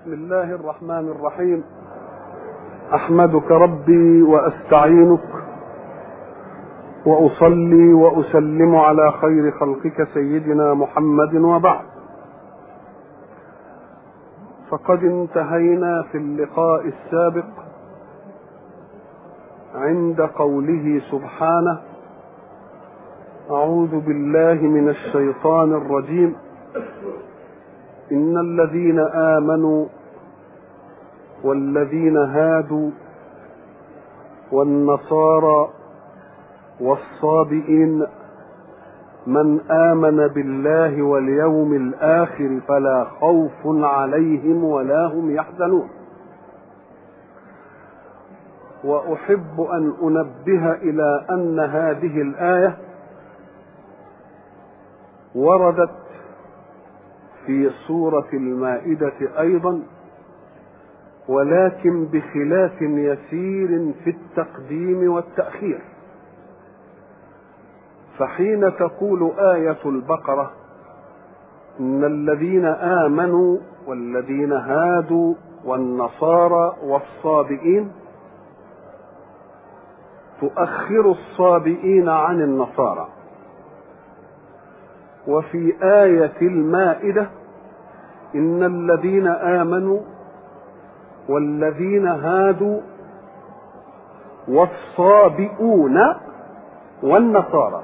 بسم الله الرحمن الرحيم. أحمدك ربي وأستعينك وأصلي وأسلم على خير خلقك سيدنا محمد وبعد. فقد انتهينا في اللقاء السابق عند قوله سبحانه أعوذ بالله من الشيطان الرجيم. إن الذين آمنوا والذين هادوا والنصارى والصابئين من آمن بالله واليوم الآخر فلا خوف عليهم ولا هم يحزنون. وأحب أن أنبه إلى أن هذه الآية وردت في سورة المائدة أيضا ولكن بخلاف يسير في التقديم والتأخير. فحين تقول آية البقرة إن الذين آمنوا والذين هادوا والنصارى والصابئين تؤخر الصابئين عن النصارى. وفي آية المائدة إن الذين آمنوا والذين هادوا والصابئون والنصارى.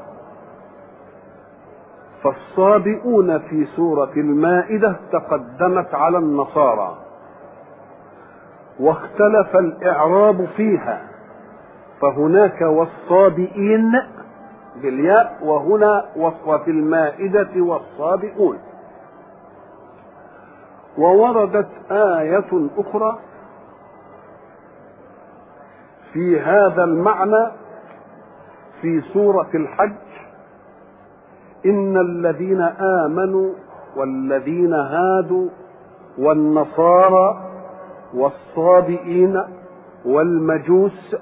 فالصابئون في سورة المائدة تقدمت على النصارى. واختلف الإعراب فيها. فهناك والصابئين بالياء وهنا وفي المائدة والصابئون. ووردت آية أخرى في هذا المعنى في سورة الحج إن الذين آمنوا والذين هادوا والنصارى والصابئين والمجوس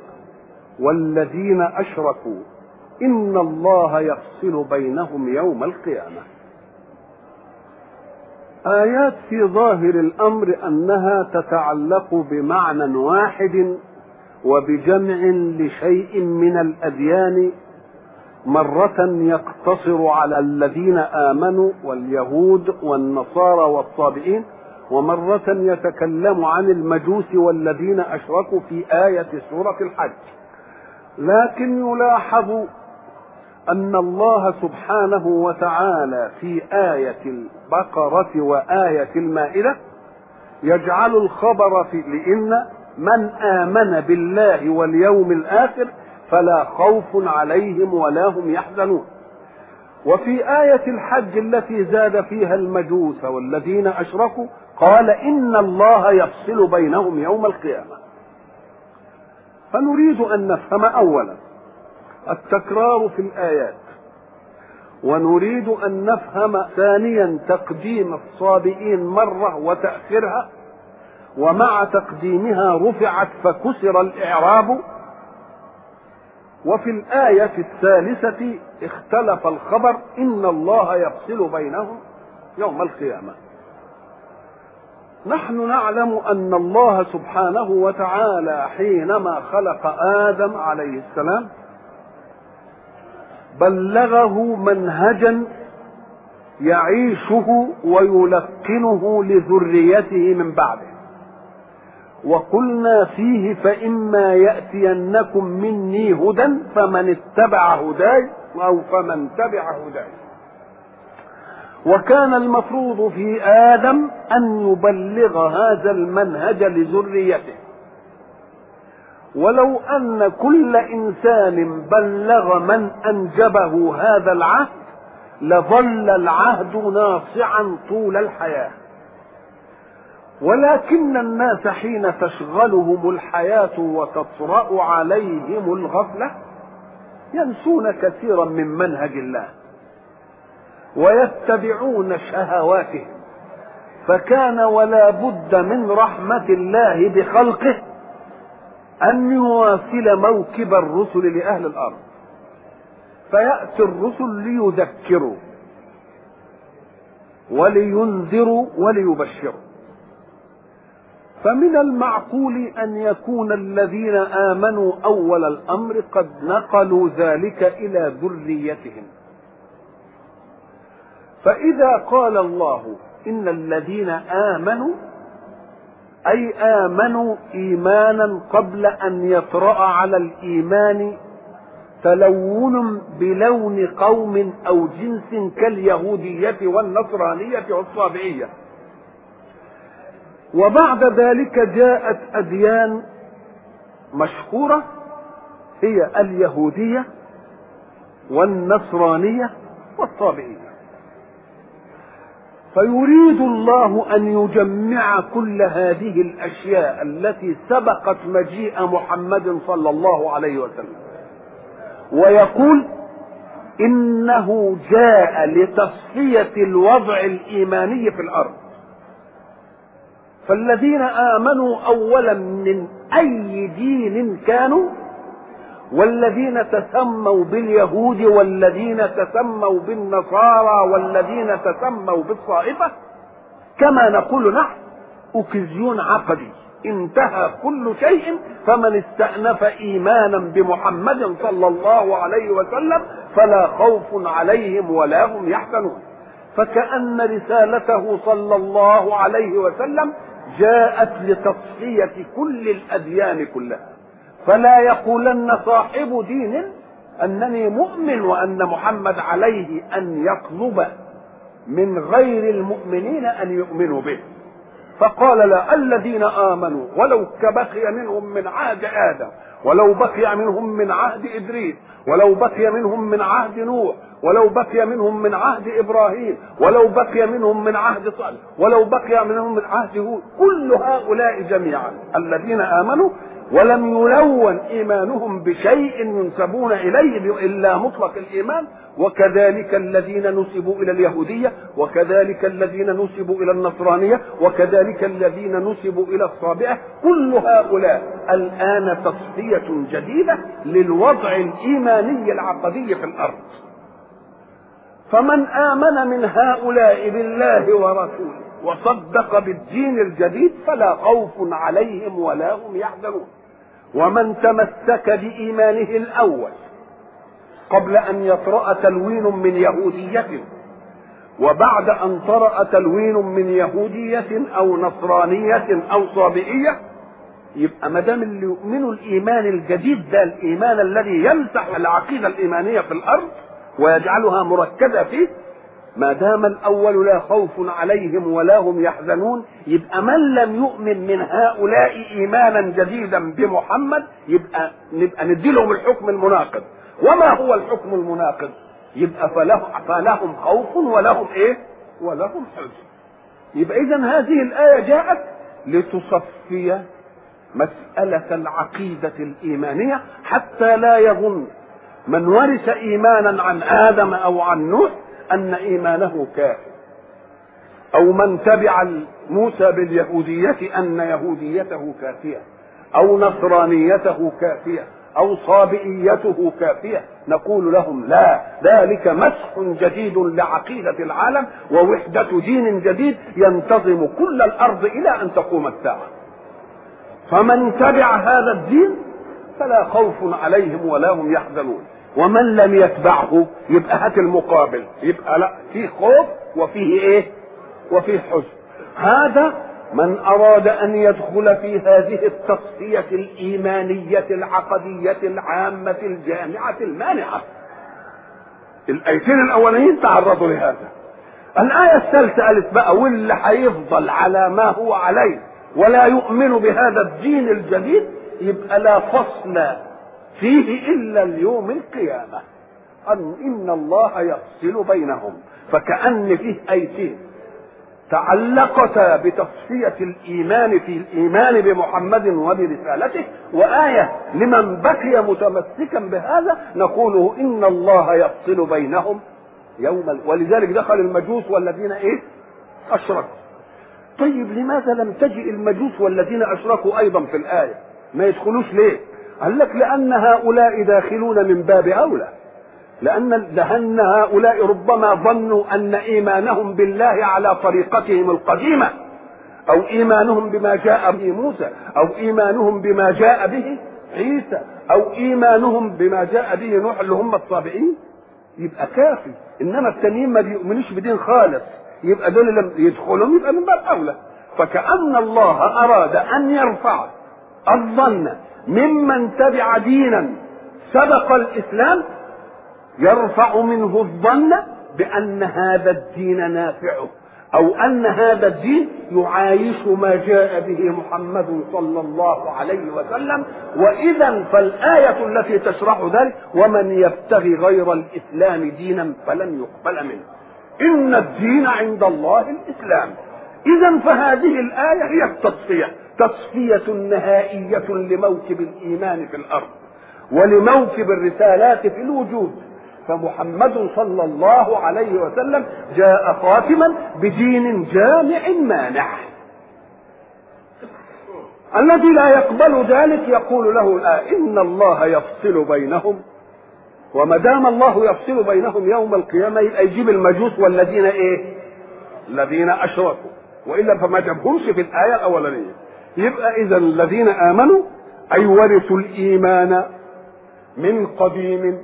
والذين أشركوا إن الله يفصل بينهم يوم القيامة. آيات في ظاهر الأمر أنها تتعلق بمعنى واحد وبجمع لشيء من الأديان مرة يقتصر على الذين آمنوا واليهود والنصارى والصابئين ومرة يتكلم عن المجوس والذين أشركوا في آية سورة الحج. لكن يلاحظ أن الله سبحانه وتعالى في آية البقرة وآية المائدة يجعل الخبر في لأن من آمن بالله واليوم الآخر فلا خوف عليهم ولا هم يحزنون. وفي آية الحج التي زاد فيها المجوس والذين أشركوا قال إن الله يفصل بينهم يوم القيامة. فنريد أن نفهم أولا التكرار في الآيات. ونريد أن نفهم ثانيا تقديم الصابئين مرة وتأخيرها ومع تقديمها رفعت فكسر الإعراب. وفي الآية الثالثة اختلف الخبر إن الله يفصل بينهم يوم القيامة. نحن نعلم أن الله سبحانه وتعالى حينما خلق آدم عليه السلام بلغه منهجا يعيشه ويلقنه لذريته من بعده. وقلنا فيه فإما يأتينكم مني هدى فمن اتبع هداي أو فمن تبع هداي. وكان المفروض في آدم أن يبلغ هذا المنهج لذريته. ولو أن كل إنسان بلغ من أنجبه هذا العهد لظل العهد ناصعا طول الحياة. ولكن الناس حين تشغلهم الحياة وتطرأ عليهم الغفلة ينسون كثيرا من منهج الله ويتبعون شهواتهم فكان ولا بد من رحمة الله بخلقه أن يواصل موكب الرسل لأهل الأرض. فيأتي الرسل ليذكروا ولينذروا وليبشروا. فمن المعقول أن يكون الذين آمنوا أول الأمر قد نقلوا ذلك إلى ذريتهم. فإذا قال الله إن الذين آمنوا أي آمنوا إيمانا قبل أن يطرأ على الإيمان تلون بلون قوم أو جنس كاليهودية والنصرانية والصابئية. وبعد ذلك جاءت أديان مشهورة هي اليهودية والنصرانية والصابئية. فيريد الله أن يجمع كل هذه الأشياء التي سبقت مجيء محمد صلى الله عليه وسلم. ويقول إنه جاء لتصفية الوضع الإيماني في الأرض. فالذين آمنوا أولا من أي دين كانوا والذين تسموا باليهود والذين تسموا بالنصارى والذين تسموا بالصائفه كما نقول نحن اوكزيون عقدي. انتهى كل شيء فمن استأنف إيمانا بمحمد صلى الله عليه وسلم فلا خوف عليهم ولا هم يحزنون. فكأن رسالته صلى الله عليه وسلم جاءت لتصفية كل الأديان كلها. فلا يقولن صاحب دين أنني مؤمن وأن محمد عليه أن يطلب من غير المؤمنين أن يؤمنوا به. فقال لا الذين آمنوا ولو كبقي منهم من عهد آدم ولو بقي منهم من عهد إدريس ولو بقي منهم من عهد نوح ولو بقي منهم من عهد إبراهيم ولو بقي منهم من عهد صالح ولو بقي منهم من عهد هود كل هؤلاء جميعا الذين آمنوا ولم يلون إيمانهم بشيء ينسبون إليه إلا مطلق الإيمان وكذلك الذين نسبوا إلى اليهودية وكذلك الذين نسبوا إلى النصرانية وكذلك الذين نسبوا إلى الصابئة. كل هؤلاء الآن تصفية جديدة للوضع الإيماني العقدي في الأرض. فمن آمن من هؤلاء بالله ورسوله وصدق بالدين الجديد فلا خوف عليهم ولا هم يحزنون. ومن تمسك بإيمانه الأول قبل أن يطرأ تلوين من يهودية وبعد أن طرأ تلوين من يهودية أو نصرانية أو صابئية يبقى ما دام اللي يؤمنوا الإيمان الجديد ده الإيمان الذي يمسح العقيدة الإيمانية في الأرض ويجعلها مركزة فيه ما دام الأول لا خوف عليهم ولا هم يحزنون يبقى من لم يؤمن من هؤلاء إيمانا جديدا بمحمد يبقى نبقى نديلهم الحكم المناقض. وما هو الحكم المناقض؟ يبقى فلهم, فلهم خوف ولهم إيه؟ ولهم حزن. يبقى اذا هذه الآية جاءت لتصفي مسألة العقيدة الإيمانية حتى لا يظن من ورث إيمانا عن آدم أو عن نوح أن إيمانه كافر. أو من تبع موسى باليهودية أن يهوديته كافية. أو نصرانيته كافية. أو صابئيته كافية. نقول لهم لا ذلك مسح جديد لعقيدة العالم ووحدة دين جديد ينتظم كل الأرض إلى أن تقوم الساعة. فمن تبع هذا الدين فلا خوف عليهم ولا هم يحزنون. ومن لم يتبعه يبقى هات المقابل. يبقى لا فيه خوف وفيه إيه؟ وفيه حزن. هذا من أراد أن يدخل في هذه التصفيه الإيمانية العقدية العامة الجامعة المانعه الآيتين الأولين تعرضوا لهذا. الآية الثالثة قالت بقى واللي هيفضل على ما هو عليه ولا يؤمن بهذا الدين الجديد يبقى لا فصل فيه إلا اليوم القيامة. أن إن الله يفصل بينهم. فكأن فيه آيتين تعلقتا بتصفية الإيمان في الإيمان بمحمد وبرسالته وآية لمن بقي متمسكا بهذا نقوله إن الله يفصل بينهم يوم ولذلك دخل المجوس والذين إيه؟ أشركوا. طيب لماذا لم تجئ المجوس والذين أشركوا أيضا في الآية؟ ما يدخلوش ليه؟ قال لك لأن هؤلاء داخلون من باب أولى. لأن لأن هؤلاء ربما ظنوا أن إيمانهم بالله على طريقتهم القديمة أو إيمانهم بما جاء به موسى أو إيمانهم بما جاء به عيسى أو إيمانهم بما جاء به نوح اللي هم الصابئين. يبقى كافي. إنما التانيين ما بيؤمنوش بدين خالص. يبقى دول لم يدخلهم يبقى من باب أولى. فكأن الله أراد أن يرفع الظن ممن تبع دينا سبق الإسلام يرفع منه الظن بأن هذا الدين نافعه أو أن هذا الدين يعايش ما جاء به محمد صلى الله عليه وسلم. وإذا فالآية التي تشرح ذلك ومن يبتغي غير الإسلام دينا فلن يقبل منه. إن الدين عند الله الإسلام. إذا فهذه الآية هي التصفيه تصفية نهائية لموكب الإيمان في الأرض ولموكب الرسالات في الوجود. فمحمد صلى الله عليه وسلم جاء خاتما بدين جامع مانع. الذي لا يقبل ذلك يقول له الآن إن الله يفصل بينهم. وما دام الله يفصل بينهم يوم القيامة يبقى يجيب المجوس والذين إيه؟ الذين أشركوا. وإلا فما جابهمش في الآية الأولانية. يبقى إذا الذين آمنوا أي ورثوا الإيمان من قديم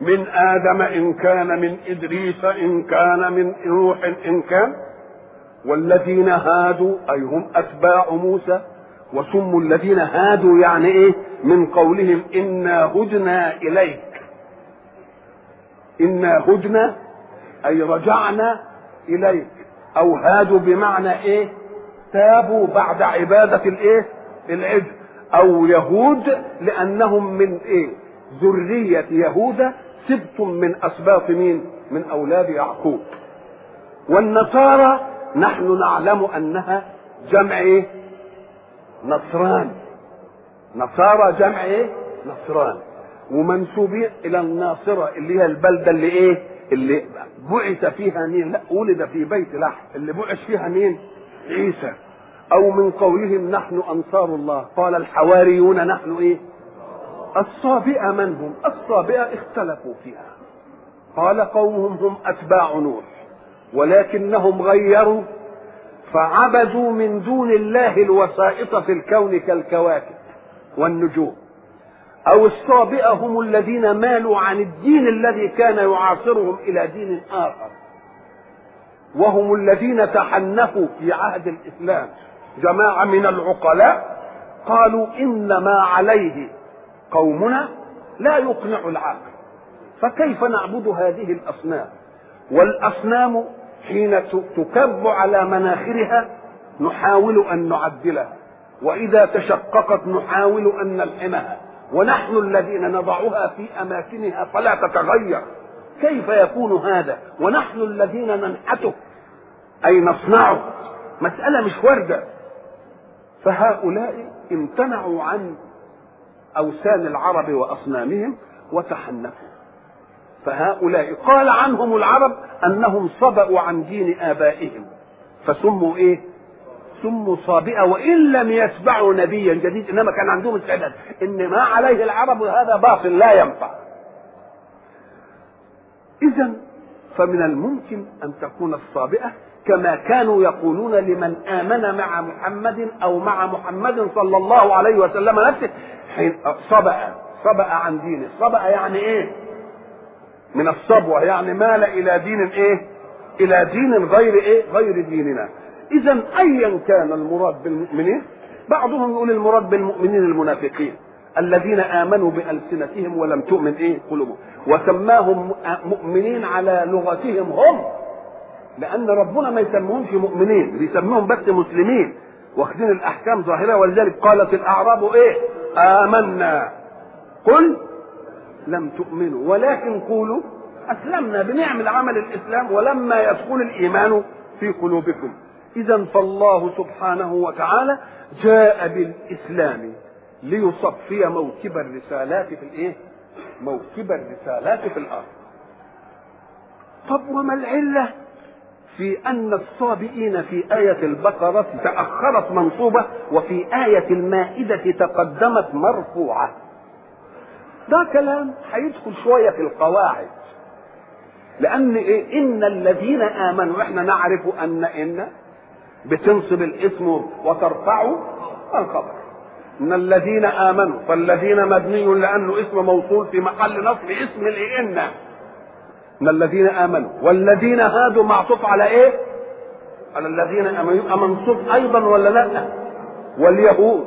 من آدم إن كان من إدريس إن كان من نوح إن كان والذين هادوا أي هم أتباع موسى وسموا الذين هادوا يعني إيه؟ من قولهم إنا هدنا إليك. إنا هدنا أي رجعنا إليك. أو هادوا بمعنى إيه؟ تابوا بعد عبادة الإيه؟ العجل أو يهود لأنهم من إيه؟ ذرية يهوذا سبت من أسباط مين؟ من أولاد يعقوب. والنصارى نحن نعلم أنها جمع إيه؟ نصران. نصارى جمع إيه؟ نصران. ومنسوبين إلى الناصرة اللي هي البلدة اللي إيه؟ اللي بعث فيها مين؟ لا ولد في بيت لحم. اللي بعث فيها مين؟ عيسى. أو من قولهم نحن أنصار الله. قال الحواريون نحن إيه؟ الصابئة من هم؟ الصابئة اختلفوا فيها. قال قومهم هم أتباع نوح. ولكنهم غيروا فعبدوا من دون الله الوسائط في الكون كالكواكب والنجوم. أو الصابئة هم الذين مالوا عن الدين الذي كان يعاصرهم إلى دين آخر. وهم الذين تحنفوا في عهد الإسلام. جماعة من العقلاء قالوا إنما عليه قومنا لا يقنع العقل فكيف نعبد هذه الأصنام؟ والأصنام حين تكب على مناخرها نحاول أن نعدلها. وإذا تشققت نحاول أن نلحمها. ونحن الذين نضعها في أماكنها فلا تتغير. كيف يكون هذا؟ ونحن الذين ننحته. أي نصنعه. مسألة مش واردة. فهؤلاء امتنعوا عن أوثان العرب وأصنامهم وتحنفوا. فهؤلاء قال عنهم العرب أنهم صبأوا عن دين آبائهم. فسموا إيه؟ سموا صابئة وإن لم يتبعوا نبيا جديد إنما كان عندهم استعداد. إن ما عليه العرب هذا باطل لا ينفع. إذا فمن الممكن أن تكون الصابئة كما كانوا يقولون لمن آمن مع محمد أو مع محمد صلى الله عليه وسلم نفسه حين صبأ صبأ عن دينه. صبأ يعني إيه؟ من الصبوة. يعني مال إلى دين إيه؟ إلى دين غير إيه؟ غير ديننا. اذا ايا كان المراد بالمؤمنين بعضهم يقول المراد بالمؤمنين المنافقين. الذين آمنوا بألسنتهم ولم تؤمن إيه؟ قلوبهم. وسماهم مؤمنين على لغتهم هم. لأن ربنا ما يسموهمش مؤمنين بيسموهم بس مسلمين. واخدين الأحكام ظاهرة ولذلك قالت الأعراب إيه؟ آمنا. قل لم تؤمنوا ولكن قولوا أسلمنا بنعمل عمل الإسلام ولما يدخل الإيمان في قلوبكم. إذا فالله سبحانه وتعالى جاء بالإسلام. ليصفي موكب الرسالات في الإيه؟ موكب الرسالات في الأرض. طب وما العلة في أن الصابئين في آية البقرة تأخرت منصوبة وفي آية المائدة تقدمت مرفوعة ده كلام هيدخل شوية في القواعد لأن إيه؟ إن الذين آمنوا إحنا نعرف أن إن بتنصب الاسم وترفع الخبر إن الذين آمنوا فالذين مبني لأنه اسم موصول في محل نصب اسم الإن. إن الذين آمنوا والذين هادوا معطوف على إيه؟ على الذين آمنوا. منصوب أيضا ولا لا؟ واليهود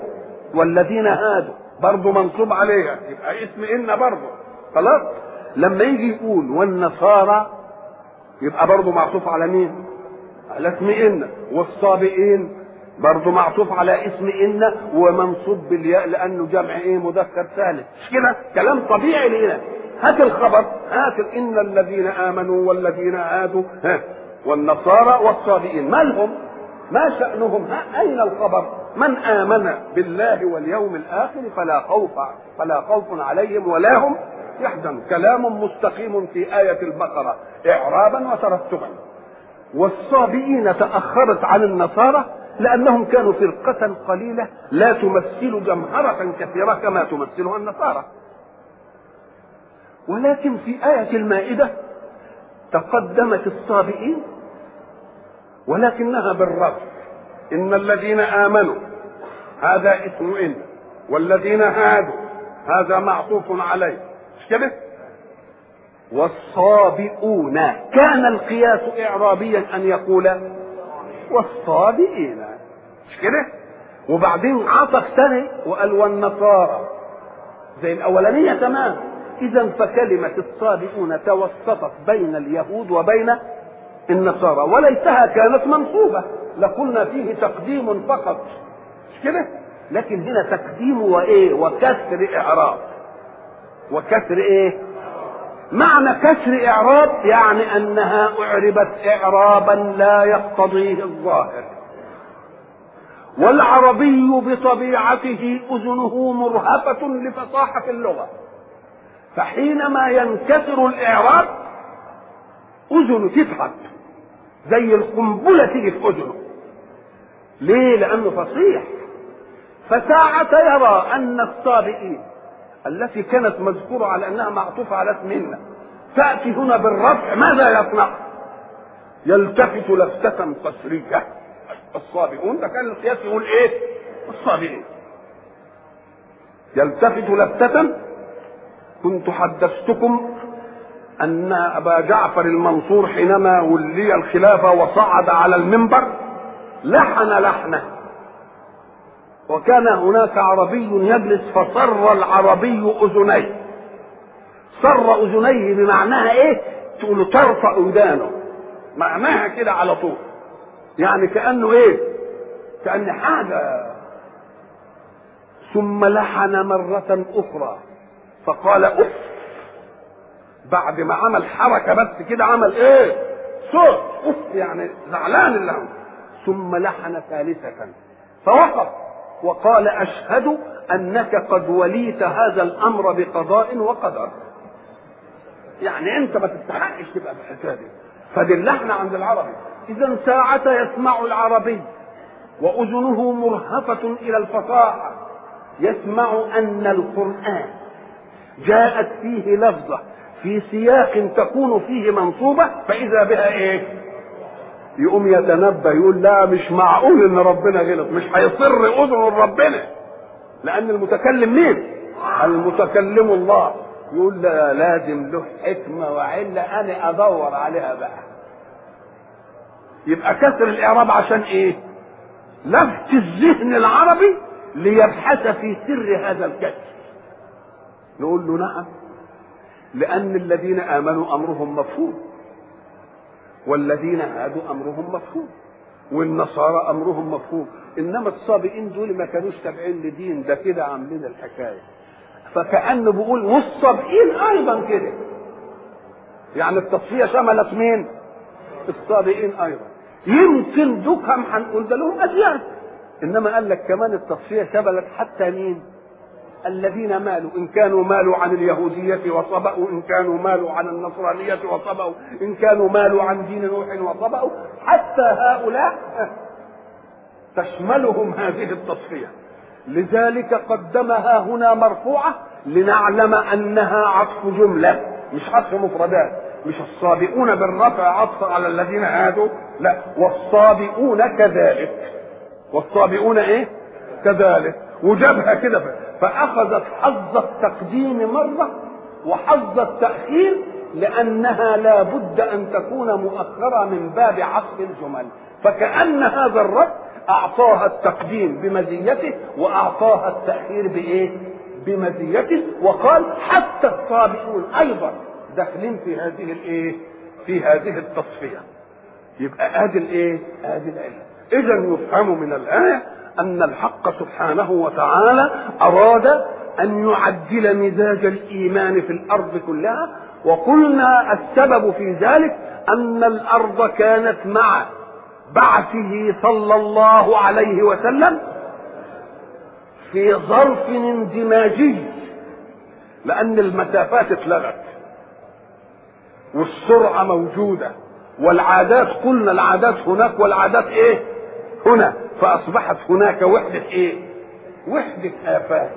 والذين هادوا برضه منصوب عليها. يبقى اسم إن برضه خلاص؟ لما يجي يقول والنصارى يبقى برضه معطوف على مين؟ على اسم إن. والصابئين. برضه معطوف على اسم إن ومنصوب بالياء لأنه جمع إيه مذكر ثالث. مش كده؟ كلام طبيعي لنا هات الخبر هات إن الذين آمنوا والذين هادوا ها والنصارى والصابئين. ما لهم؟ ما شأنهم؟ ها أين الخبر؟ من آمن بالله واليوم الآخر فلا خوف فلا خوف عليهم ولا هم يحزن كلام مستقيم في آية البقرة إعرابا وترتبا. والصابئين تأخرت عن النصارى لأنهم كانوا فرقة قليلة لا تمثل جمهرة كثيرة كما تمثلها النصارى. ولكن في آية المائدة تقدمت الصابئين ولكنها بالرفع إن الذين آمنوا هذا اسم إن والذين هادوا هذا معطوف عليه. كده؟ والصابئون. كان القياس إعرابيا أن يقول والصابئين مش كده؟ وبعدين عطف ثاني وقال والنصارى. زي الأولانية تمام. إذا فكلمة الصابئون توسطت بين اليهود وبين النصارى وليتها كانت منصوبة. لقلنا فيه تقديم فقط. مش كده؟ لكن هنا تقديم وإيه؟ وكسر إعراب. وكسر إيه؟ معنى كسر إعراب يعني أنها أعربت اعرابا لا يقتضيه الظاهر. والعربي بطبيعته أذنه مرهفه لفصاحة اللغة. فحينما ينكسر الإعراب اذنه تتعب زي القنبلة تيجي في اذنه ليه؟ لأنه فصيح. فساعة يرى أن الصابئين التي كانت مذكورة على أنها معطوفة على اسمنا تأتي هنا بالرفع ماذا يصنع؟ يلتفت لفتة قسرية. الصابئون ده كان القياس يقول إيه؟ الصابئين. يلتفت لفتة. كنت حدثتكم أن أبا جعفر المنصور حينما ولي الخلافة وصعد على المنبر لحن لحنة. وكان هناك عربي يجلس فصر العربي أذنيه. صر أذنيه بمعناها إيه؟ تقول ترفع ودانه. معناها كده على طول. يعني كأنه إيه؟ كأن حاجة. ثم لحن مرة أخرى. فقال أف بعد ما عمل حركة بس كده عمل إيه؟ صوت. أف يعني زعلان اللي ثم لحن ثالثة. فوقف. وقال أشهد أنك قد وليت هذا الأمر بقضاء وقدر. يعني أنت ما تستحقش تبقى في الحكاية دي. فدي عند العربي. اذا ساعة يسمع العربي. وأذنه مرهفة إلى الفصاحة. يسمع أن القرآن جاءت فيه لفظة في سياق تكون فيه منصوبة فإذا بها إيه؟ يقوم يتنبه يقول لا مش معقول إن ربنا غلط مش هيصر أذن ربنا. لأن المتكلم مين؟ المتكلم الله. يقول لا لازم له حكمة وعلة أنا أدور عليها بقى. يبقى كسر الإعراب عشان إيه؟ لفت الذهن العربي ليبحث في سر هذا الكسر. نقول له نعم لأن الذين آمنوا أمرهم مفهوم. والذين هادوا أمرهم مفهوم والنصارى أمرهم مفهوم. إنما الصابئين دول ما كانوش تابعين لدين ده كده عاملين الحكاية. فكأنه بيقول والصابئين أيضا كده. يعني التصفية شملت مين؟ الصابئين أيضا. يمكن دكهم هنقول ده لهم اديان إنما قال لك كمان التصفية شملت حتى مين؟ الذين مالوا إن كانوا مالوا عن اليهودية وصبأوا إن كانوا مالوا عن النصرانية وصبأوا إن كانوا مالوا عن دين نوح وصبأوا حتى هؤلاء تشملهم هذه التصفية. لذلك قدمها هنا مرفوعة لنعلم أنها عطف جملة مش عطف مفردات. مش الصابئون بالرفع عطف على الذين هادوا لا والصابئون كذلك. والصابئون إيه؟ كذلك. وجابها كده. فأخذت حظ التقديم مرة وحظ التأخير لأنها لا بد أن تكون مؤخرة من باب عصر الجمل. فكأن هذا الرب أعطاها التقديم بمزيته وأعطاها التأخير بإيه؟ بمزيته. وقال حتى الصابئون أيضا داخلين في هذه الإيه؟ في هذه التصفية. يبقى هذه الإيه؟ هذه العله اذا يفهم من الآية أن الحق سبحانه وتعالى أراد أن يعدل مزاج الإيمان في الأرض كلها وقلنا السبب في ذلك أن الأرض كانت مع بعثه صلى الله عليه وسلم في ظرف اندماجي لأن المسافات اتلغت والسرعة موجودة والعادات قلنا العادات هناك والعادات إيه؟ هنا فأصبحت هناك وحدة إيه؟ وحدة آفات.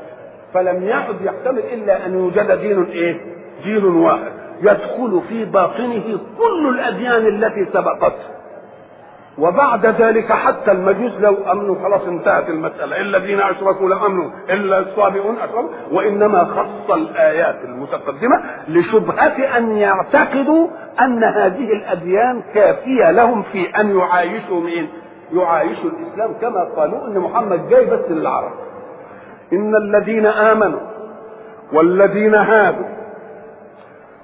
فلم يعد يحتمل إلا أن يوجد دين إيه؟ دين واحد. يدخل في باطنه كل الأديان التي سبقته. وبعد ذلك حتى المجوس لو امنوا خلاص انتهت المسألة. إلا الذين أشركوا لو امنوا إلا الصابئون أشركوا. وإنما خص الآيات المتقدمة لشبهة أن يعتقدوا أن هذه الأديان كافية لهم في أن يعايشوا مين؟ يعايشوا الإسلام كما قالوا إن محمد جاي بس للعرب. إن الذين آمنوا والذين هادوا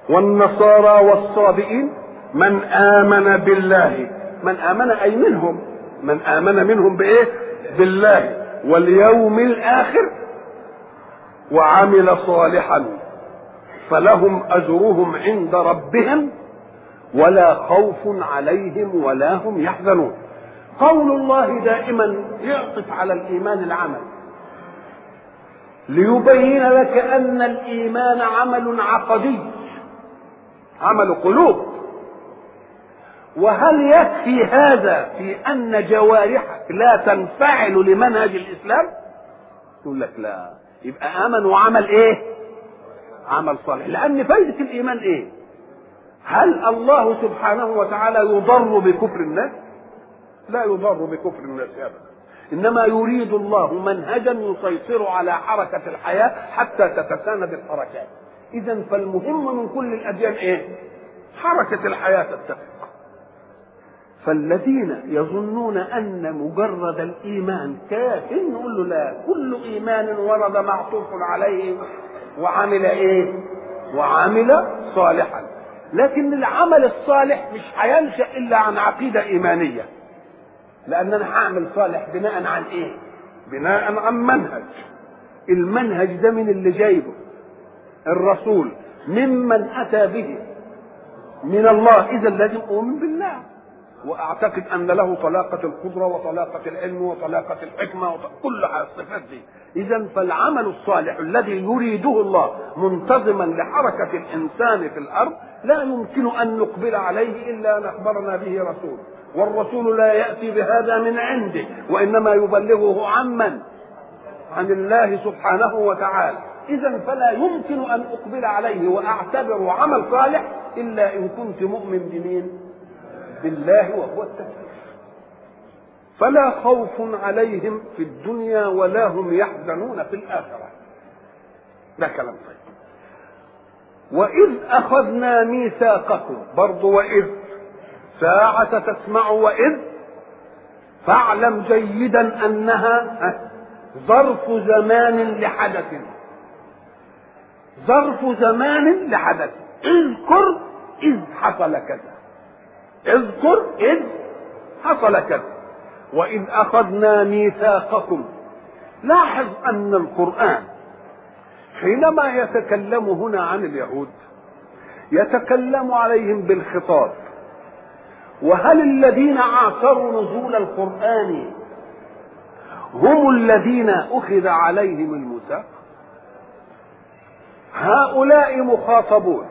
والنصارى والصابئين من آمن بالله. من آمن أي منهم؟ من آمن منهم بإيه؟ بالله واليوم الآخر وعمل صالحا فلهم أجرهم عند ربهم ولا خوف عليهم ولا هم يحزنون. قول الله دائما يعطف على الإيمان العمل. ليبين لك أن الإيمان عمل عقدي. عمل قلوب. وهل يكفي هذا في أن جوارحك لا تنفعل لمنهج الإسلام؟ يقول لك لا. يبقى امن وعمل إيه؟ عمل صالح. لأن فايدة الإيمان إيه؟ هل الله سبحانه وتعالى يضر بكفر الناس؟ لا يضر بكفر الناس ابدا. إنما يريد الله منهجا يسيطر على حركة الحياة حتى تتساند الحركات اذا فالمهم من كل الأديان إيه؟ حركة الحياة تتفق فالذين يظنون أن مجرد الإيمان كاف نقول له لا كل إيمان ورد معطوف عليه وعمل إيه؟ وعمل صالحا. لكن العمل الصالح مش هينشأ إلا عن عقيدة إيمانية. لأن أنا هعمل صالح بناء عن إيه بناء عن منهج المنهج ده من اللي جايبه. الرسول ممن أتى به من الله إذا لازم اؤمن بالله. وأعتقد أن له طلاقة القدرة وطلاقة العلم وطلاقة الحكمة كل الصفات دي. اذا فالعمل الصالح الذي يريده الله منتظما لحركة الإنسان في الأرض لا يمكن أن نقبل عليه إلا أن أخبرنا به رسول. والرسول لا يأتي بهذا من عنده وإنما يبلغه عمن عن الله سبحانه وتعالى. اذا فلا يمكن أن أقبل عليه واعتبره عمل صالح إلا إن كنت مؤمن بمين؟ بالله وهو التكليف فلا خوف عليهم في الدنيا ولا هم يحزنون في الآخرة. ده كلام طيب. وإذ أخذنا ميثاقكم برضو وإذ ساعة تسمع وإذ فاعلم جيدا أنها ظرف زمان لحدث. ظرف زمان لحدث. اذكر إذ حصل كذا. اذكر إذ حصل كذا. وإذ أخذنا ميثاقكم. لاحظ أن القرآن حينما يتكلم هنا عن اليهود يتكلم عليهم بالخطاب. وهل الذين عاصروا نزول القرآن هم الذين أخذ عليهم الميثاق هؤلاء مخاطبون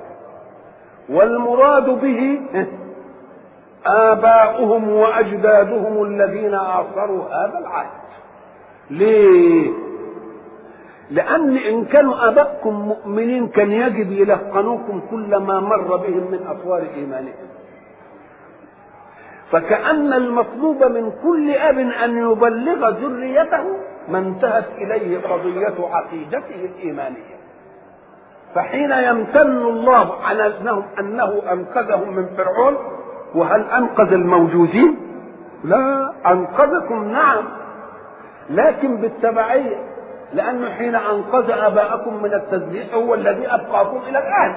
والمراد به آباؤهم وأجدادهم الذين عاصروا هذا العهد. ليه؟ لأن إن كانوا آبائكم مؤمنين كان يجب يلقنوكم كل ما مر بهم من أطوار إيمانهم. فكأن المطلوب من كل أب أن يبلغ ذريته ما انتهت إليه قضية عقيدته الإيمانية. فحين يمتن الله على أنه, أنه أنقذهم من فرعون وهل أنقذ الموجودين؟ لا أنقذكم نعم. لكن بالتبعية لأنه حين أنقذ آباءكم من التسبيح هو الذي أبقاكم إلى الآن.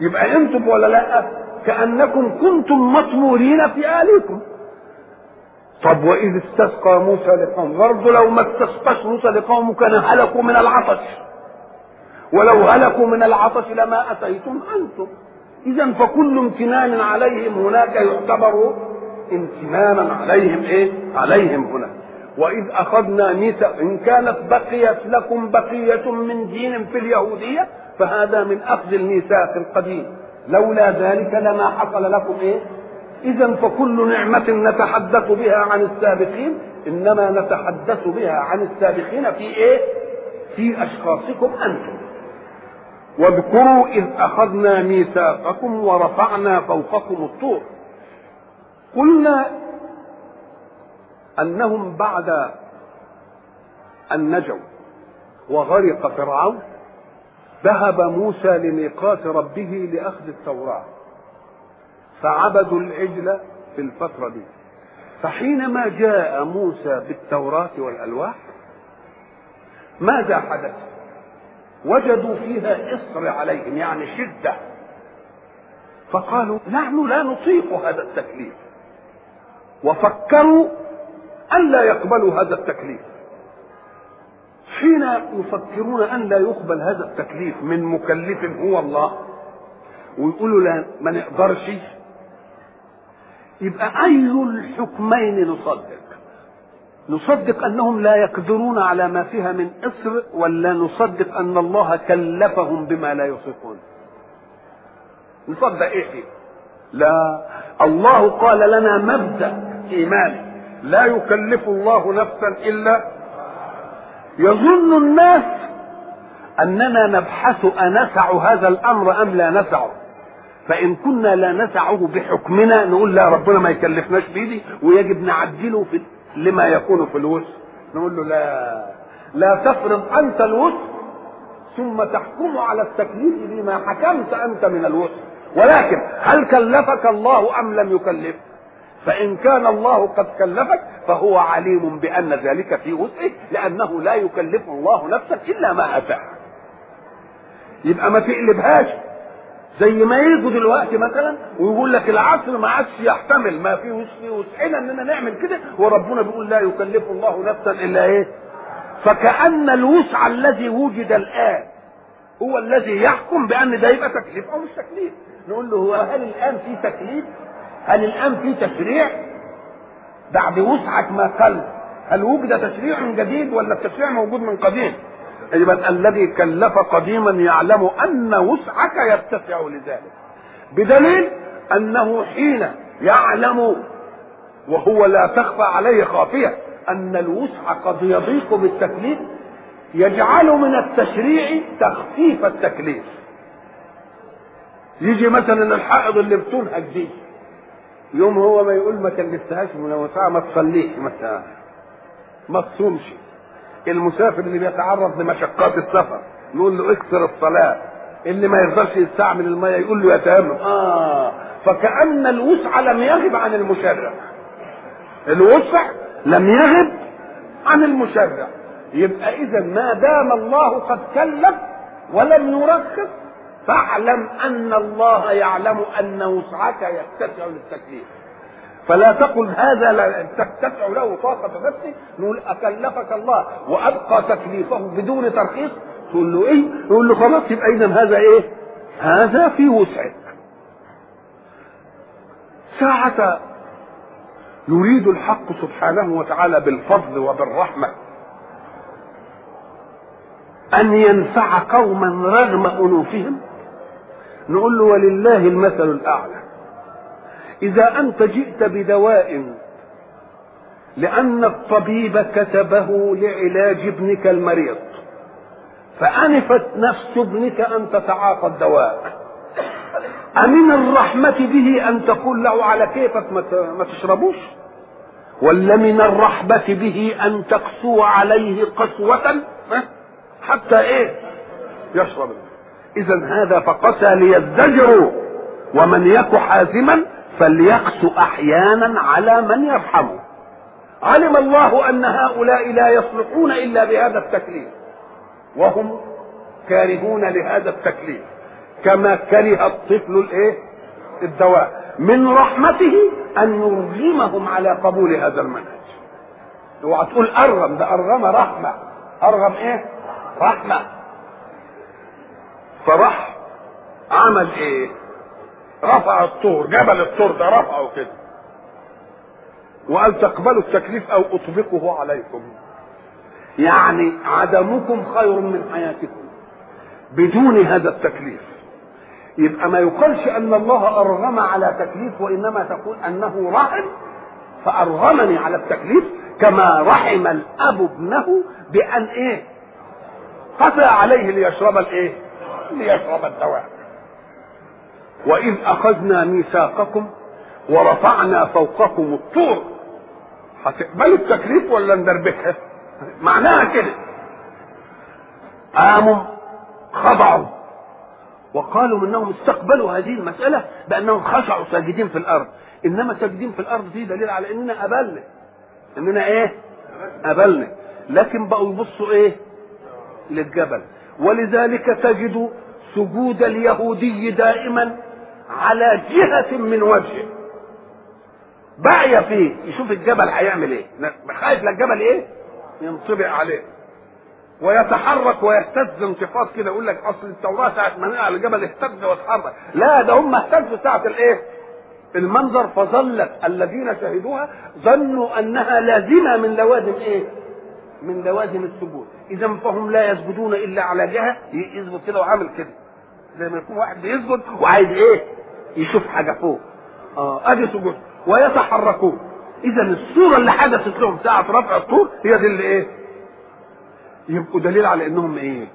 يبقى أنتم ولا لا؟ كأنكم كنتم مطمورين في أهلكم طب وإذ استسقى موسى لقوم برضه لو ما استسقاش موسى لقومه كان هلكوا من العطش. ولو هلكوا من العطش لما أتيتم أنتم. إذا فكل امتنان عليهم هناك يعتبر امتنانا عليهم إيه؟ عليهم هنا. وإذ أخذنا ميثاق إن كانت بقيت لكم بقية من دين في اليهودية فهذا من أخذ الميثاق القديم. لولا ذلك لما حصل لكم إيه؟ إذا فكل نعمة نتحدث بها عن السابقين إنما نتحدث بها عن السابقين في إيه؟ في أشخاصكم أنتم واذكروا إذ أخذنا ميثاقكم ورفعنا فوقكم الطور قلنا أنهم بعد أن نجوا وغرق فرعون ذهب موسى لميقات ربه لأخذ التوراة. فعبدوا العجل في الفترة دي. فحينما جاء موسى بالتوراة والألواح ماذا حدث؟ وجدوا فيها إصر عليهم يعني شدة. فقالوا نحن لا نطيق هذا التكليف. وفكروا ألا يقبلوا هذا التكليف. حين يفكرون أن لا يقبل هذا التكليف من مكلف هو الله ويقولوا لا ما نقدرش. يبقى أي الحكمين نصدق؟ نصدق أنهم لا يقدرون على ما فيها من إصر ولا نصدق أن الله كلفهم بما لا يطيقون نصدق إيه لا الله قال لنا مبدأ إيماني. لا يكلف الله نفسا إلا يظن الناس أننا نبحث أنسع هذا الأمر أم لا نسعه فإن كنا لا نسعه بحكمنا نقول لا ربنا ما يكلفناش بيدي ويجب نعدله في لما يكون في الوسع نقول له لا لا تفرض أنت الوسع ثم تحكم على التكليف بما حكمت أنت من الوسع ولكن هل كلفك الله أم لم يكلفك؟ فإن كان الله قد كلفك فهو عليم بأن ذلك في وسعه لأنه لا يكلف الله نفسا إلا ما أتاه يبقى ما تقلبهاش. زي ما يجوا دلوقتي مثلا ويقول لك العصر ما عادش يحتمل ما في وسعنا إننا نعمل كده وربنا بيقول لا يكلف الله نفسا إلا إيه؟ فكأن الوسع الذي وجد الآن هو الذي يحكم بأن ده يبقى تكليف أو مش تكليف. نقول له هو هل الآن في تكليف؟ هل الآن في تشريع بعد وسعك ما قل هل وجد تشريع جديد ولا التشريع موجود من قديم؟ يبقى الذي كلف قديما يعلم أن وسعك يتسع لذلك. بدليل أنه حين يعلم وهو لا تخفى عليه خافية أن الوسع قد يضيق بالتكليف يجعل من التشريع تخفيف التكليف. يجي مثلا الحائض اللي بتنهج دي. يوم هو ما يقول ما كلفتهاش من وسعها ما تصليش مثلا ما تصومش. المسافر اللي بيتعرض لمشقات السفر نقول له أكثر الصلاة اللي ما يقدرش يستعمل المية يقول له يتيمم آه. فكأن الوسع لم يغب عن المشرع. الوسع لم يغب عن المشرع. يبقى اذا ما دام الله قد كلف ولم يرخص فاعلم أن الله يعلم أن وسعك يتسع للتكليف فلا تقل هذا لا تتسع له طاقة نفسي نقول أكلفك الله وأبقى تكليفه بدون ترخيص تقول له إيه؟ يقول له خلاص يبقى إذا هذا إيه؟ هذا في وسعك. ساعة يريد الحق سبحانه وتعالى بالفضل وبالرحمة أن ينفع قوما رغم أنوفهم نقول له ولله المثل الأعلى. إذا أنت جئت بدواء لأن الطبيب كتبه لعلاج ابنك المريض فأنفت نفس ابنك أن تتعاطى الدواء. أمن الرحمة به أن تقول له على كيفك ما تشربوش؟ ولا من الرحبة به أن تقسو عليه قسوة؟ حتى إيه؟ يشرب. إذا هذا فقسى ليزدجروا. ومن يك حازما فليقس أحيانا على من يرحمه علم الله أن هؤلاء لا يصلحون إلا بهذا التكليف. وهم كارهون لهذا التكليف. كما كره الطفل الإيه؟ الدواء. من رحمته أن يرغمهم على قبول هذا المنهج. اوعى تقول أرغم ده أرغم رحمة. أرغم إيه؟ رحمة. فراح عمل إيه؟ رفع الطور جبل الطور ده رفعه كده. وقال تقبلوا التكليف أو اطبقه عليكم. يعني عدمكم خير من حياتكم بدون هذا التكليف. يبقى ما يقالش أن الله أرغم على تكليف وإنما تقول أنه رحم فأرغمني على التكليف كما رحم الأب ابنه بأن إيه؟ قسى عليه ليشرب الإيه؟ ليشرب الدواء. واذ أخذنا ميثاقكم ورفعنا فوقكم الطور هتقبلوا التكليف ولا ندربكها معناها كده. قاموا خضعوا وقالوا إنهم استقبلوا هذه المسألة بأنهم خشعوا ساجدين في الأرض. إنما ساجدين في الأرض دي دليل على إننا قبلنا إننا إيه؟ قبلنا لكن بقوا يبصوا إيه؟ للجبل. ولذلك تجد سجود اليهودي دائما على جهة من وجهه. باعية فيه. يشوف الجبل هيعمل إيه. خايف للجبل إيه؟ ينطبق عليه. ويتحرك ويهتز انتفاض كده. يقول لك أصل التوراة ساعة ما على الجبل اهتز واتحرك. لا ده هم اهتزوا ساعة الإيه؟ المنظر. فظلت الذين شهدوها ظنوا أنها لازمة من لوازم إيه؟ من لوازم السجود. اذا فهم لا يسجدون إلا على جهة يسجد كده وعامل كده. زي ما يكون واحد بيسجد وعايز إيه؟ يشوف حاجة فوق. آه أدي سجود. ويتحركون. اذا الصورة اللي حدثت لهم ساعة رفع الطور هي دي اللي إيه؟ يبقوا دليل على إنهم إيه؟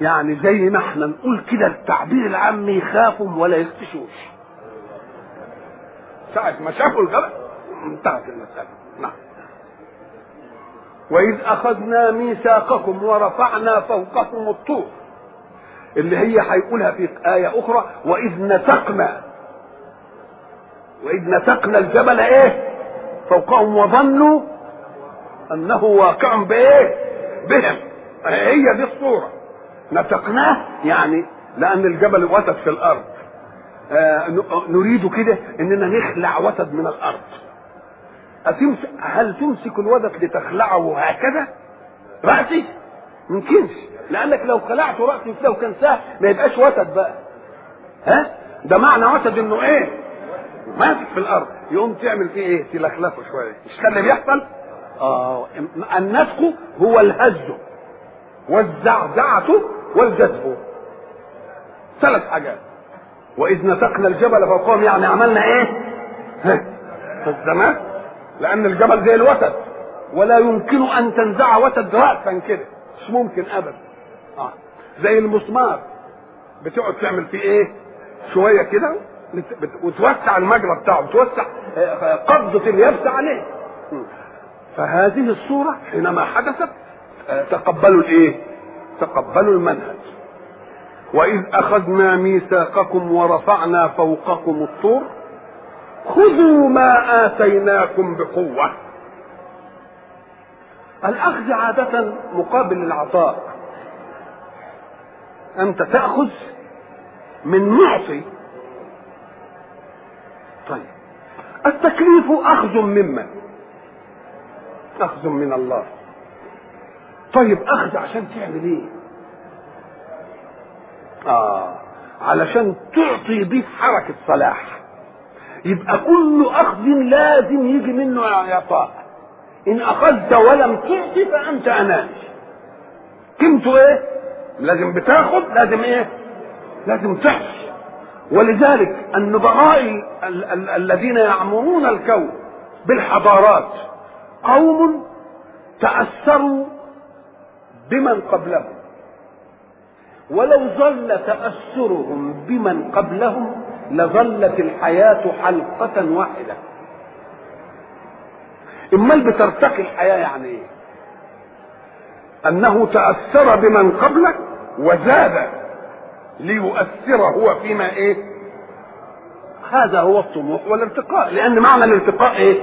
يعني زي ما إحنا نقول كده التعبير العام يخافوا ولا يختشوش ساعة ما شافوا الجبل انتهت المسألة. نعم. وإذ أخذنا ميثاقكم ورفعنا فوقكم الطور. اللي هي هيقولها في آية أخرى وإذ نتقنا. وإذ نتقنا الجبل إيه؟ فوقهم وظنوا أنه واقع بإيه؟ بهم. هي دي الصورة. نتقناه يعني لأن الجبل وتد في الأرض. آه نريد كده إننا نخلع وتد من الأرض. أتمسك هل تمسك الوتد لتخلعه هكذا؟ رأسي؟ ممكنش لأنك لو خلعت رأسي لو كان سهل ما يبقاش وتد بقى. ها؟ ده معنى وتد إنه إيه؟ ماسك في الأرض. يقوم تعمل فيه إيه؟ تلخلفه شوية. مش كان اللي بيحصل؟ آه. النسخ هو الهز. والزعزعة والجذب. ثلاث حاجات. وإذ نتقنا الجبل فوقهم يعني عملنا إيه؟ فالزمان. لأن الجبل زي الوتد ولا يمكن أن تنزع وتد راسا كده مش ممكن ابدا. آه. زي المسمار بتقعد تعمل فيه إيه؟ شوية كده وتوسع المجرى بتاعه توسع قبضه اليابسه عليه. فهذه الصورة حينما حدثت تقبلوا الإيه؟ تقبلوا المنهج. وإذ أخذنا ميثاقكم ورفعنا فوقكم الطور خذوا ما آتيناكم بقوة. الأخذ عادة مقابل العطاء. أنت تأخذ من معطي. طيب. التكليف أخذ ممن أخذ من الله. طيب أخذ عشان تعمل إيه؟ آه علشان تعطي به حركة صلاح. يبقى كل أخذ لازم يجي منه إعطاء إن أخذت ولم تعطي فأنت أناني قيمته إيه؟ لازم بتاخد لازم إيه؟ لازم تعطي ولذلك النبغاء ال- ال- الذين يعمرون الكون بالحضارات قوم تأثروا بمن قبلهم ولو ظل تأثرهم بمن قبلهم لظلت الحياة حلقة واحدة. إمال بترتقي الحياة يعني إيه؟ أنه تأثر بمن قبله وزاد ليؤثر هو فيما إيه؟ هذا هو الطموح والارتقاء. لأن معنى الارتقاء إيه؟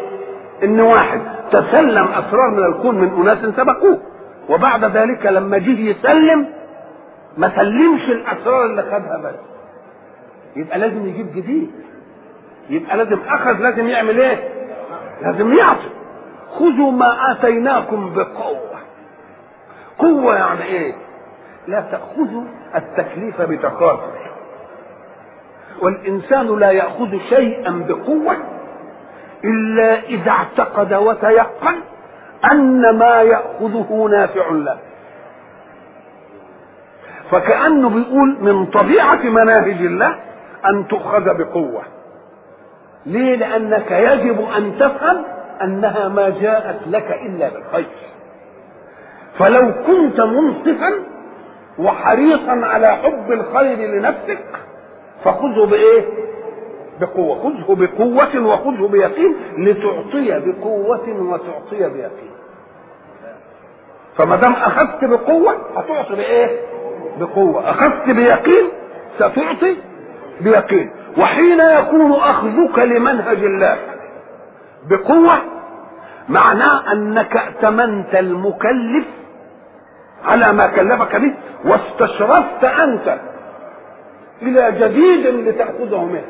إن واحد تسلم أسرار من الكون من أناس سبقوه. وبعد ذلك لما جه يسلم ما سلمش الأسرار اللي خدها بس. يبقى لازم يجيب جديد. يبقى لازم أخذ لازم يعمل إيه؟ لازم يعطي. خذوا ما آتيناكم بقوة. قوة يعني إيه؟ لا تأخذوا التكليف بتكاثر والإنسان لا يأخذ شيئا بقوة إلا إذا اعتقد وتيقن أن ما يأخذه نافع له. فكأنه بيقول من طبيعة مناهج الله أن تؤخذ بقوة. ليه؟ لأنك يجب أن تفهم أنها ما جاءت لك إلا بالخير. فلو كنت منصفا وحريصا على حب الخير لنفسك فخذه بإيه؟ بقوة. خذه بقوة وخذه بيقين لتعطي بقوة وتعطي بيقين. فما دام أخذت بقوة هتعطي بإيه؟ بقوة. أخذت بيقين ستعطي بيقين. وحين يكون أخذك لمنهج الله بقوة معناه أنك ائتمنت المكلف على ما كلفك به واستشرفت أنت إلى جديد لتأخذه منه.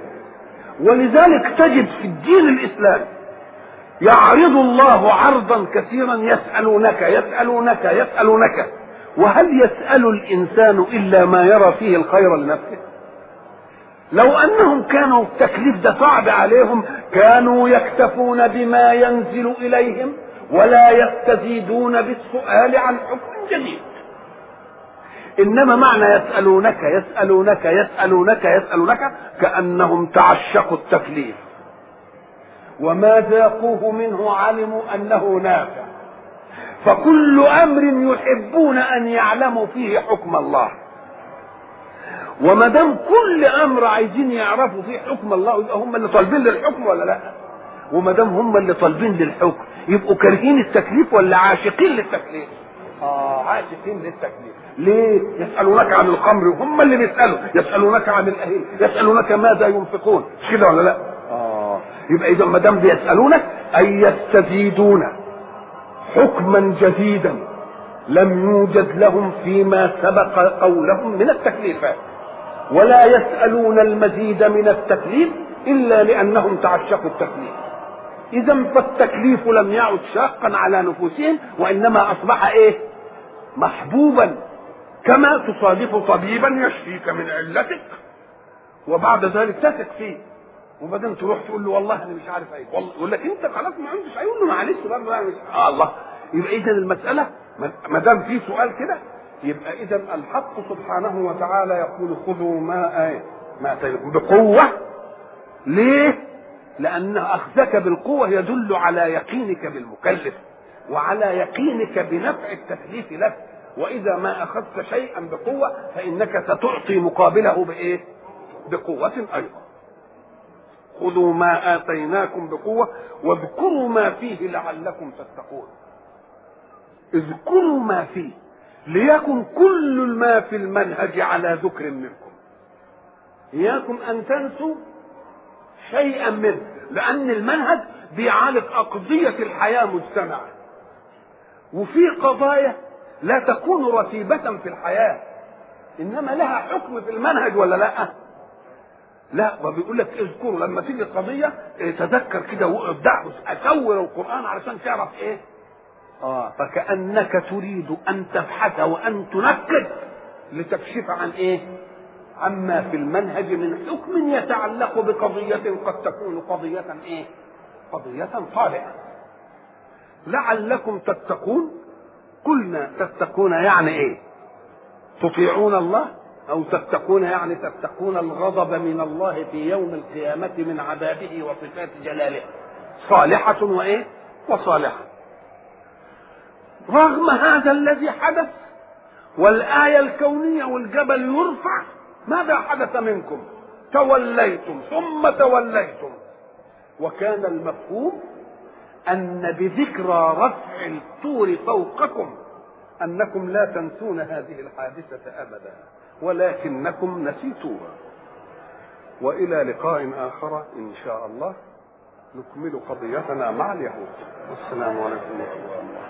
ولذلك تجد في الدين الإسلامي يعرض الله عرضا كثيرا يسألونك يسألونك يسألونك. وهل يسأل الإنسان إلا ما يرى فيه الخير لنفسه؟ لو أنهم كانوا التكليف ده صعب عليهم كانوا يكتفون بما ينزل إليهم ولا يستزيدون بالسؤال عن حكم جديد. إنما معنى يسألونك يسألونك يسألونك يسألونك كأنهم تعشقوا التكليف. وما ذاقوه منه علموا أنه نافع. فكل أمر يحبون أن يعلموا فيه حكم الله. وما دام كل أمر عايزين يعرفوا فيه حكم الله يبقى هم اللي طالبين للحكم ولا لا؟ وما دام هم اللي طالبين للحكم يبقوا كارهين التكليف ولا عاشقين للتكليف؟ آه عاشقين للتكليف. ليه؟ يسألونك عن الخمر هم اللي بيسألوا. يسألونك عن الأهل يسألونك ماذا ينفقون. مش كده ولا لا؟ آه. يبقى إذا ما دام بيسألونك أي يستزيدون حكما جديدا لم يوجد لهم فيما سبق قولهم من التكليفات. ولا يسألون المزيد من التكليف إلا لأنهم تعشقوا التكليف. إذا فالتكليف لم يعد شاقا على نفوسهم وإنما أصبح إيه؟ محبوبا. كما تصادف طبيبا يشفيك من علتك. وبعد ذلك تثق فيه. وبعدين تروح تقول له والله أنا مش عارف إيه والله يقول لك أنت خلاص ما عندش له معلش برضه مش آه الله. يبقى اذا المسألة ما دام في سؤال كده يبقى اذا الحق سبحانه وتعالى يقول خذوا ما ما بقوة. ليه؟ لأن أخذك بالقوة يدل على يقينك بالمكلف وعلى يقينك بنفع التكليف لك. وإذا ما أخذت شيئا بقوة فإنك ستعطي مقابله بإيه؟ بقوة أيضا. خذوا ما آتيناكم بقوة واذكروا ما فيه لعلكم تتقون. اذكروا ما فيه. ليكن كل ما في المنهج على ذكر منكم إياكم أن تنسوا شيئا منه لأن المنهج بيعالج أقضية الحياة مجتمعا وفي قضايا لا تكون رتيبة في الحياة إنما لها حكم في المنهج ولا لأ؟ لا وبيقول لك اذكروا لما تيجي قضية إيه تذكر كده وابدع أسور القرآن علشان تعرف إيه؟ آه فكأنك تريد أن تبحث وأن تنكد لتكشف عن إيه؟ عما في المنهج من حكم يتعلق بقضية قد تكون قضية إيه؟ قضية صالحة. لعلكم تتقون قلنا تتقون يعني إيه؟ تطيعون الله أو تتقون يعني تتقون الغضب من الله في يوم القيامة من عذابه وصفات جلاله. صالحة وإيه؟ وصالحة. رغم هذا الذي حدث والآية الكونية والجبل يرفع ماذا حدث منكم؟ توليتم ثم توليتم. وكان المفهوم أن بذكرى رفع الطور فوقكم أنكم لا تنسون هذه الحادثة أبدا ولكنكم نسيتوها. وإلى لقاء آخر إن شاء الله نكمل قضيتنا مع اليهود. والسلام عليكم ورحمة الله.